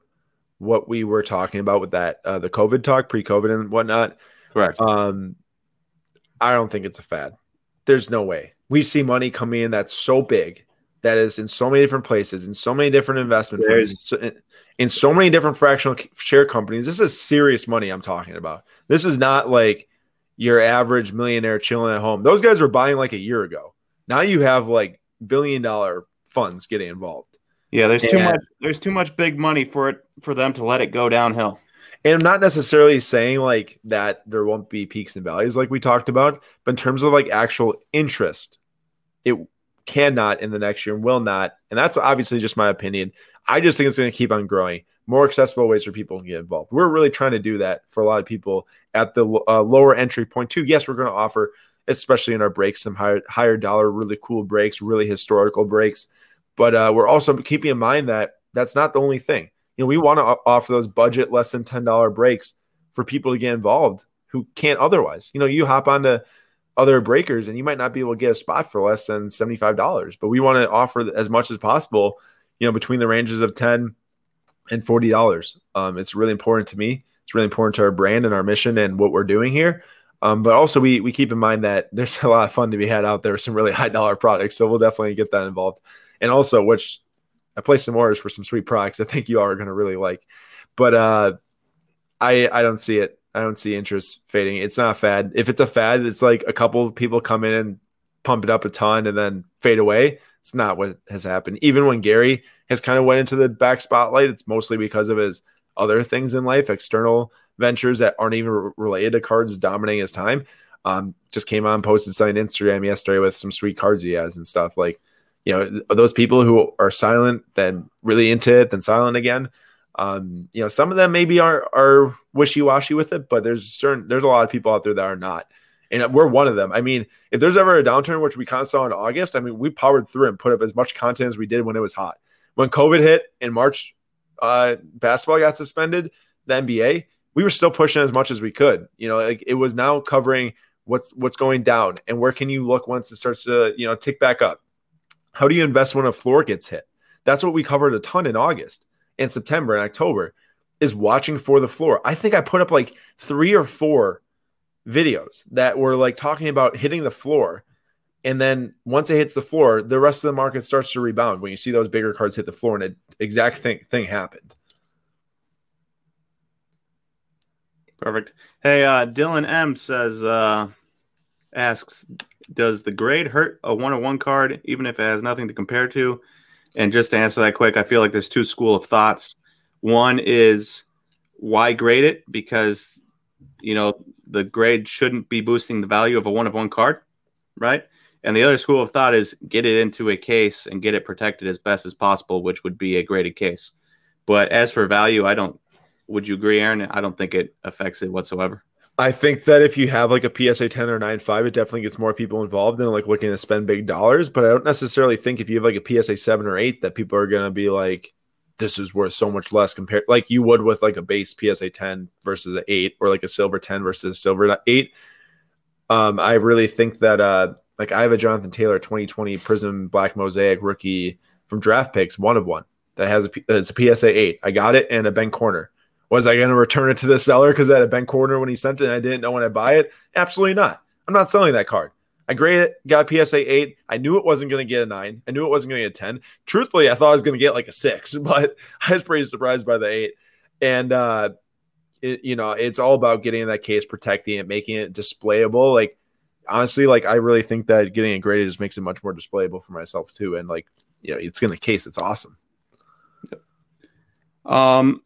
what we were talking about with that uh, the COVID talk, pre-COVID and whatnot. Correct. Um, I don't think it's a fad. There's no way we see money coming in that's so big that is in so many different places, in so many different investment firms, in so many different fractional share companies. This is serious money I'm talking about. This is not like your average millionaire chilling at home. Those guys were buying like a year ago. Now you have like billion dollar funds getting involved. Yeah, there's too much there's too much big money for it for them to let it go downhill. And I'm not necessarily saying like that there won't be peaks and valleys like we talked about, but in terms of like actual interest, it cannot in the next year and will not. And that's obviously just my opinion. I just think it's going to keep on growing. More accessible ways for people to get involved. We're really trying to do that for a lot of people at the uh, lower entry point too. Yes, we're going to offer, especially in our breaks, some higher higher dollar, really cool breaks, really historical breaks. But uh, we're also keeping in mind that that's not the only thing. You know, we want to offer those budget less than ten dollar breaks for people to get involved who can't otherwise. You know, you hop onto other breakers and you might not be able to get a spot for less than seventy five dollars, but we want to offer as much as possible. You know, between the ranges of ten and forty dollars. Um, it's really important to me. It's really important to our brand and our mission and what we're doing here. Um, but also we we keep in mind that there's a lot of fun to be had out there with some really high dollar products. So we'll definitely get that involved. And also, which I placed some orders for some sweet products I think you all are gonna really like. But uh I I don't see it. I don't see interest fading. It's not a fad. If it's a fad, it's like a couple of people come in and pump it up a ton and then fade away. It's not what has happened. Even when Gary has kind of went into the back spotlight, it's mostly because of his other things in life, external ventures that aren't even related to cards dominating his time. Um, just came on, posted something Instagram yesterday with some sweet cards he has and stuff. Like, you know, those people who are silent, then really into it, then silent again. Um, you know, some of them maybe are are wishy washy with it, but there's certain there's a lot of people out there that are not, and we're one of them. I mean, if there's ever a downturn, which we kind of saw in August, I mean, we powered through and put up as much content as we did when it was hot. When COVID hit in March, uh, basketball got suspended, the NBA, we were still pushing as much as we could. You know, like it was now covering what's what's going down and where can you look once it starts to you know tick back up. How do you invest when a floor gets hit? That's what we covered a ton in August and September and October is watching for the floor. I think I put up like three or four videos that were like talking about hitting the floor. And then once it hits the floor, the rest of the market starts to rebound when you see those bigger cards hit the floor and an exact thing, thing happened. Perfect. Hey, uh, Dylan M says, uh, asks, does the grade hurt a one on one card, even if it has nothing to compare to? And just to answer that quick, I feel like there's two school of thoughts. One is why grade it? Because, you know, the grade shouldn't be boosting the value of a one of one card, right? And the other school of thought is get it into a case and get it protected as best as possible, which would be a graded case. But as for value, I don't would you agree, Aaron? I don't think it affects it whatsoever. I think that if you have like a PSA 10 or 9.5, it definitely gets more people involved than like looking to spend big dollars. But I don't necessarily think if you have like a PSA 7 or 8 that people are going to be like, this is worth so much less compared like you would with like a base PSA 10 versus an 8 or like a silver 10 versus silver 8. Um, I really think that uh like I have a Jonathan Taylor 2020 Prizm Black Mosaic rookie from Draft Picks, one of one that has a it's a PSA 8. I got it and a Ben Corner. Was I going to return it to the seller because I had a Ben Corner when he sent it and I didn't know when I buy it? Absolutely not. I'm not selling that card. I graded it, got a PSA 8. I knew it wasn't going to get a 9. I knew it wasn't going to get a 10. Truthfully, I thought I was going to get like a 6, but I was pretty surprised by the 8. And, uh, it, you know, it's all about getting that case, protecting it, making it displayable. Like, honestly, like, I really think that getting it graded just makes it much more displayable for myself, too. And, like, you know, it's going to case. It's awesome. Um,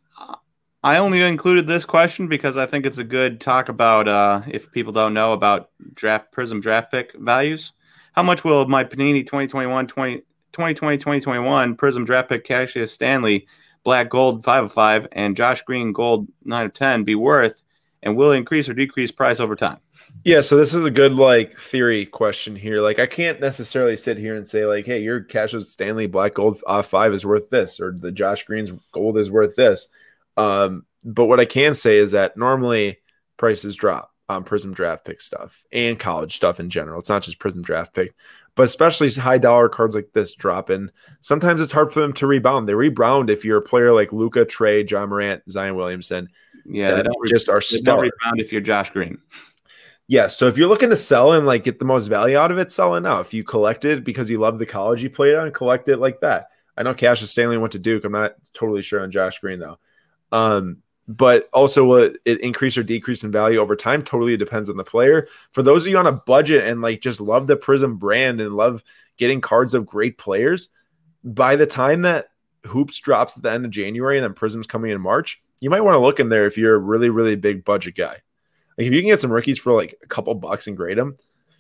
I only included this question because I think it's a good talk about uh, if people don't know about draft Prizm draft pick values. How much will my Panini 2021 20, 2020 2021 Prizm draft pick Cassius Stanley Black Gold 5 of 5 and Josh Green Gold 9 of 10 be worth and will increase or decrease price over time? Yeah, so this is a good like theory question here. Like I can't necessarily sit here and say like, hey, your Cassius Stanley Black Gold uh, 5 is worth this or the Josh Green's gold is worth this um, but what I can say is that normally prices drop on Prizm draft pick stuff and college stuff in general. It's not just Prizm draft pick, but especially high dollar cards like this drop in. Sometimes it's hard for them to rebound. They rebound if you're a player like Luka, Trae, Ja Morant, Zion Williamson. Yeah, they don't just are don't rebound if you're Josh Green. Yeah, so if you're looking to sell and like get the most value out of it, sell it now. If you collect it because you love the college you played on, collect it like that. I know Cassius Stanley went to Duke. I'm not totally sure on Josh Green though. Um, but also will it increase or decrease in value over time? Totally depends on the player. For those of you on a budget and like just love the Prizm brand and love getting cards of great players, by the time that Hoops drops at the end of January and then Prizm's coming in March, you might want to look in there if you're a really, really big budget guy. Like if you can get some rookies for like a couple bucks and grade them,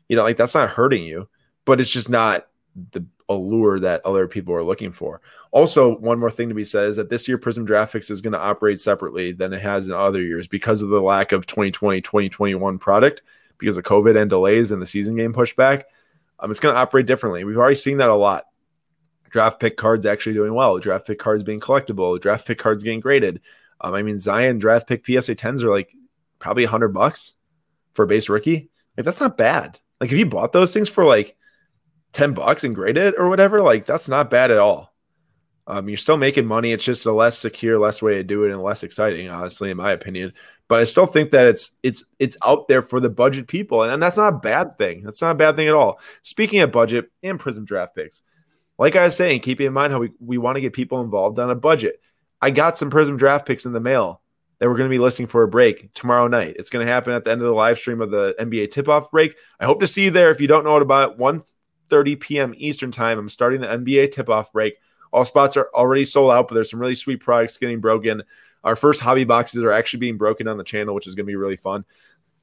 you know, like that's not hurting you, but it's just not the allure that other people are looking for. Also, one more thing to be said is that this year Prizm Graphics is going to operate separately than it has in other years because of the lack of 2020 2021 product because of COVID and delays and the season game pushback. Um, it's going to operate differently. We've already seen that a lot. Draft pick cards actually doing well. Draft pick cards being collectible. Draft pick cards getting graded. Um, I mean, Zion draft pick PSA 10s are like probably a hundred bucks for a base rookie. Like that's not bad. Like if you bought those things for like 10 bucks and grade it or whatever, like that's not bad at all. Um, you're still making money. It's just a less secure, less way to do it and less exciting, honestly, in my opinion. But I still think that it's it's it's out there for the budget people, and, and that's not a bad thing. That's not a bad thing at all. Speaking of budget and Prizm draft picks, like I was saying, keeping in mind how we, we want to get people involved on a budget. I got some Prizm draft picks in the mail that we're going to be listing for a break tomorrow night. It's going to happen at the end of the live stream of the NBA tip off break. I hope to see you there. If you don't know it about 1 30 p.m. Eastern time, I'm starting the NBA tip off break. All spots are already sold out, but there's some really sweet products getting broken. Our first hobby boxes are actually being broken on the channel, which is going to be really fun.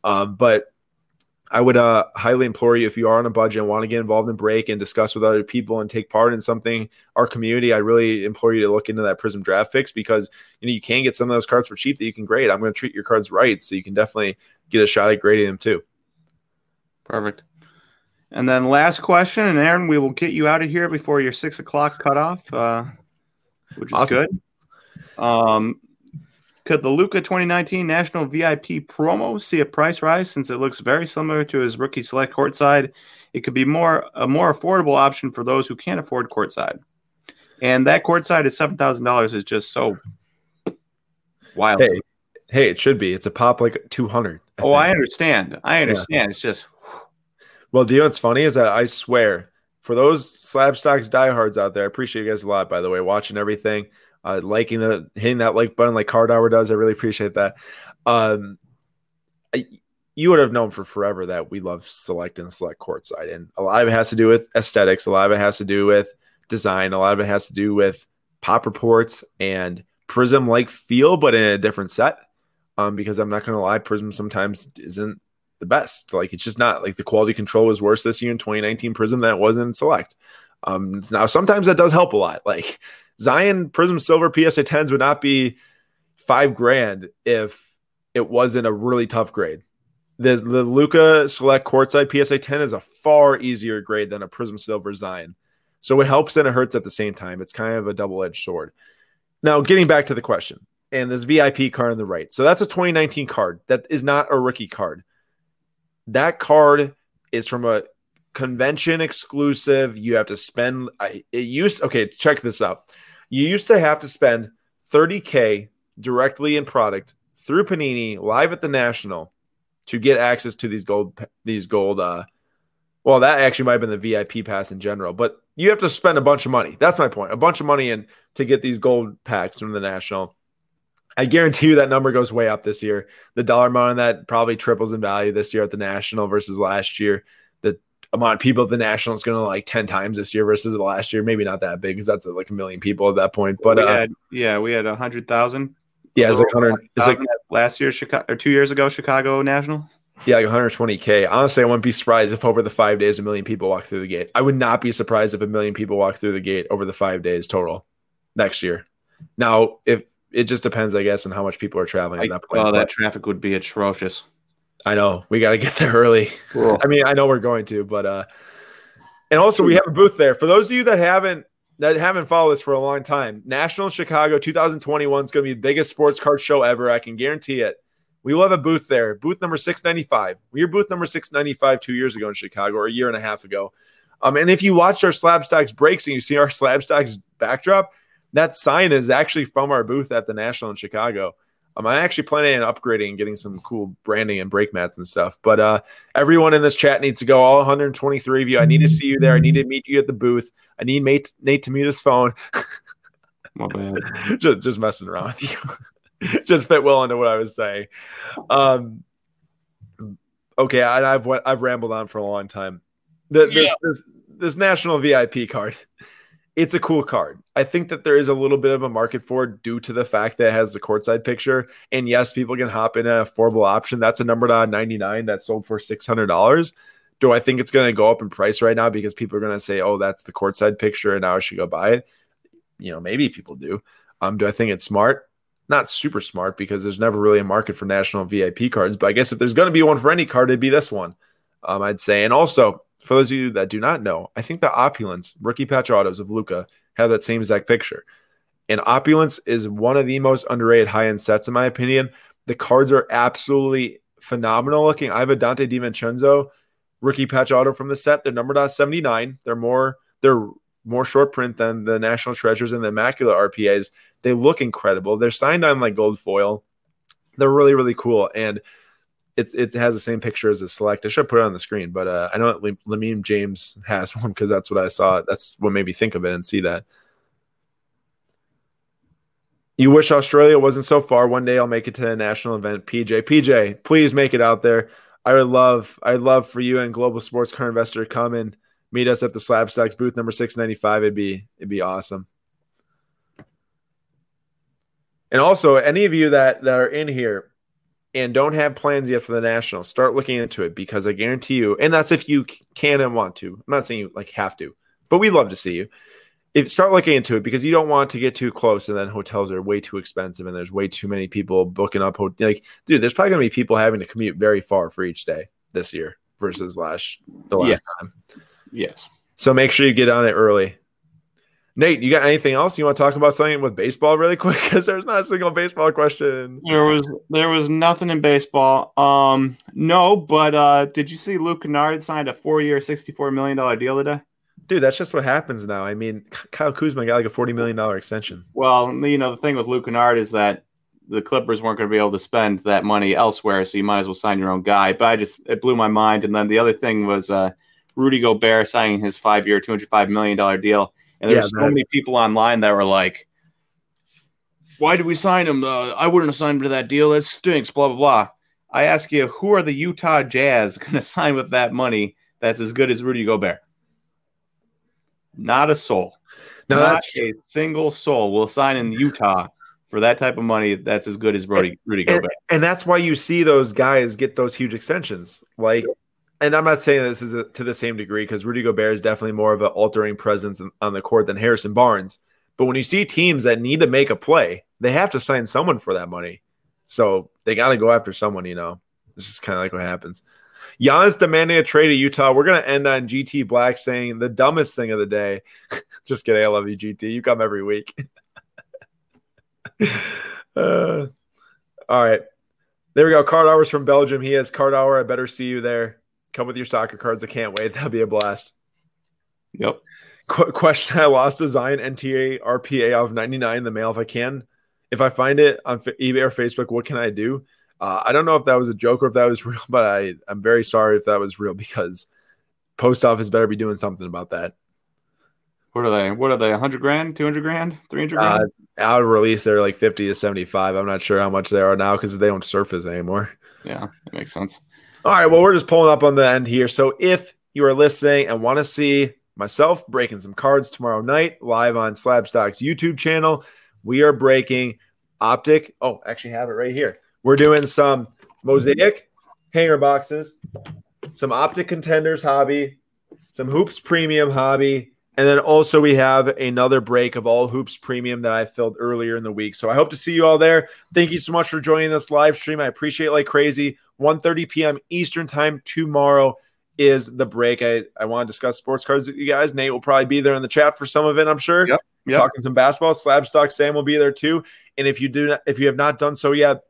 Um, but I would uh, highly implore you if you are on a budget and want to get involved in break and discuss with other people and take part in something, our community, I really implore you to look into that Prizm draft picks because you know you can get some of those cards for cheap that you can grade. I'm going to treat your cards right, so you can definitely get a shot at grading them too. Perfect. And then last question, and Aaron, we will get you out of here before your six o'clock cutoff, uh, which is awesome. good. Um, could the Luka 2019 National VIP promo see a price rise since it looks very similar to his rookie select courtside? It could be more a more affordable option for those who can't afford courtside. And that courtside at seven thousand dollars is just so wild. Hey, hey, it should be. It's a pop like two hundred. Oh, think. I understand. I understand. Yeah. It's just well, do you know what's funny is that I swear for those Slabstox diehards out there, I appreciate you guys a lot, by the way, watching everything, uh, liking the hitting that like button like Card Hour does. I really appreciate that. Um, I, you would have known for forever that we love select and select courtside, and a lot of it has to do with aesthetics. A lot of it has to do with design. A lot of it has to do with pop reports and Prizm like feel, but in a different set. Um, because I'm not going to lie, Prizm sometimes isn't the best. Like it's just not like the quality control was worse this year in 2019 Prizm than it was in Select. Um, now sometimes that does help a lot. Like Zion Prizm Silver PSA 10s would not be five grand if it wasn't a really tough grade. The, the Luka Select Courtside PSA 10 is a far easier grade than a Prizm Silver Zion. So it helps and it hurts at the same time. It's kind of a double edged sword. Now, getting back to the question and this VIP card on the right. So that's a 2019 card. That is not a rookie card that card is from a convention exclusive. You have to spend it used okay, check this out. You used to have to spend 30k directly in product through Panini live at the National to get access to these gold these gold uh well that actually might have been the VIP pass in general, but you have to spend a bunch of money. That's my point. A bunch of money and to get these gold packs from the National. I guarantee you that number goes way up this year. The dollar amount on that probably triples in value this year at the national versus last year. The amount of people at the national is going to like 10 times this year versus the last year. Maybe not that big because that's like a million people at that point. But we uh, had, yeah, we had a hundred thousand. Yeah, it's like hundred. It's like last year, Chicago or two years ago, Chicago National. Yeah, like 120k. Honestly, I wouldn't be surprised if over the five days a million people walk through the gate. I would not be surprised if a million people walk through the gate over the five days total next year. Now, if it just depends, I guess, on how much people are traveling at that point. Oh, that traffic would be atrocious. I know we got to get there early. Cool. I mean, I know we're going to, but uh, and also we have a booth there for those of you that haven't that haven't followed this for a long time. National Chicago 2021 is going to be the biggest sports card show ever. I can guarantee it. We will have a booth there, booth number 695. We were booth number 695 two years ago in Chicago, or a year and a half ago. Um, and if you watched our Slabstox breaks and you see our Slabstox backdrop, that sign is actually from our booth at the National in Chicago. Um, I'm actually planning on upgrading and getting some cool branding and brake mats and stuff. But uh, everyone in this chat needs to go. All 123 of you. I need to see you there. I need to meet you at the booth. I need Nate, Nate to mute his phone. My bad. just, just messing around with you. just fit well into what I was saying. Um, okay, I, I've I've rambled on for a long time. The, this, this, this national VIP card, it's a cool card. I think that there is a little bit of a market for it due to the fact that it has the courtside picture. And yes, people can hop in an affordable option. That's a number on 99 that sold for $600. Do I think it's going to go up in price right now because people are going to say, oh, that's the courtside picture and now I should go buy it? You know, maybe people do. Um, do I think it's smart? Not super smart because there's never really a market for national VIP cards. But I guess if there's going to be one for any card, it'd be this one, um, I'd say. And also, for those of you that do not know, I think the opulence rookie patch autos of Luka have that same exact picture. And opulence is one of the most underrated high end sets, in my opinion. The cards are absolutely phenomenal looking. I have a Donte DiVincenzo rookie patch auto from the set. They're numbered on 79. They're more they're more short print than the National Treasures and the Immaculate RPAs. They look incredible. They're signed on like gold foil. They're really really cool and it, it has the same picture as the select. I should put it on the screen, but uh, I know that Lam- Lamine James has one because that's what I saw. That's what made me think of it and see that. You wish Australia wasn't so far. One day I'll make it to a national event. PJ, PJ, please make it out there. I would love, I'd love for you and Global Sports Car Investor to come and meet us at the Slabstox booth number six ninety five. It'd be, it'd be awesome. And also, any of you that that are in here and don't have plans yet for the national, start looking into it because I guarantee you, and that's if you can and want to. I'm not saying you like have to, but we'd love to see you. If start looking into it because you don't want to get too close and then hotels are way too expensive and there's way too many people booking up. Like, dude, there's probably gonna be people having to commute very far for each day this year versus last the last Yes. time. Yes. So make sure you get on it early. Nate, you got anything else you want to talk about something with baseball really quick? Because there's not a single baseball question. There was there was nothing in baseball. Um, no, but uh, did you see Luke Kennard signed a four year, sixty four million dollar deal today? Dude, that's just what happens now. I mean, Kyle Kuzma got like a forty million dollar extension. Well, you know the thing with Luke Kennard is that the Clippers weren't going to be able to spend that money elsewhere, so you might as well sign your own guy. But I just it blew my mind. And then the other thing was uh, Rudy Gobert signing his five year, two hundred five million dollar deal. And there's Yeah, so many people online that were like, "Why did we sign him? Uh, I wouldn't have signed him to that deal. That stinks." Blah blah blah. I ask you, who are the Utah Jazz going to sign with that money that's as good as Rudy Gobert? Not a soul. No, Not that's a single soul will sign in Utah for that type of money that's as good as Rudy, Rudy and, Gobert. and that's why you see those guys get those huge extensions. Like, and I'm not saying this is a, to the same degree because Rudy Gobert is definitely more of an altering presence on the court than Harrison Barnes. But when you see teams that need to make a play, they have to sign someone for that money. So they got to go after someone. You know, this is kind of like what happens. Giannis demanding a trade to Utah. We're gonna end on GT Black saying the dumbest thing of the day. Just kidding. I love you, GT. You come every week. Uh, all right. There we go. Card hours from Belgium. He has card hour. I better see you there. Come with your soccer cards. I can't wait. That'll be a blast. Yep. Qu- question I lost design NTA RPA of 99 in the mail if I can. If I find it on F- eBay or Facebook, what can I do? Uh, I don't know if that was a joke or if that was real, but I, I'm very sorry if that was real because post office better be doing something about that. What are they? What are they? 100 grand? 200 grand? 300 Uh, grand? out of release, they're like 50 to 75. I'm not sure how much they are now because they don't surface anymore. yeah, that makes sense. All right. Well, we're just pulling up on the end here. So if you are listening and want to see myself breaking some cards tomorrow night live on Slabstox YouTube channel, we are breaking optic. Oh, actually have it right here. We're doing some mosaic hanger boxes, some optic contenders hobby, some hoops premium hobby, and then also we have another break of all hoops premium that I filled earlier in the week. So I hope to see you all there. Thank you so much for joining this live stream. I appreciate it like crazy. 1:30 p.m. Eastern time tomorrow is the break. I, I want to discuss sports cards with you guys. Nate will probably be there in the chat for some of it, I'm sure. Yep, yep. Talking some basketball. Slabstox Sam will be there too. And if you do not, if you have not done so yet,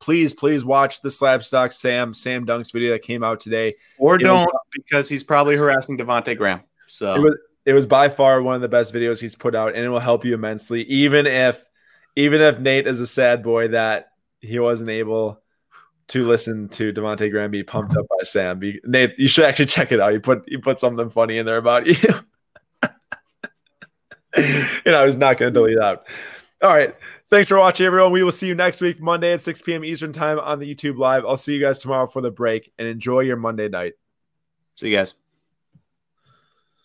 please, please watch the Slabstox Sam Sam Dunks video that came out today. Or It don't because he's probably harassing Devonte Graham. So It was it was by far one of the best videos he's put out, and it will help you immensely. Even if even if Nate is a sad boy that he wasn't able to listen to Devonte Graham be pumped up by Sam. Be, Nate, you should actually check it out. You put he put something funny in there about you. and I was not going to delete out. All right. Thanks for watching, everyone. We will see you next week, Monday at 6 p.m. Eastern Time on the YouTube Live. I'll see you guys tomorrow for the break and enjoy your Monday night. See you guys.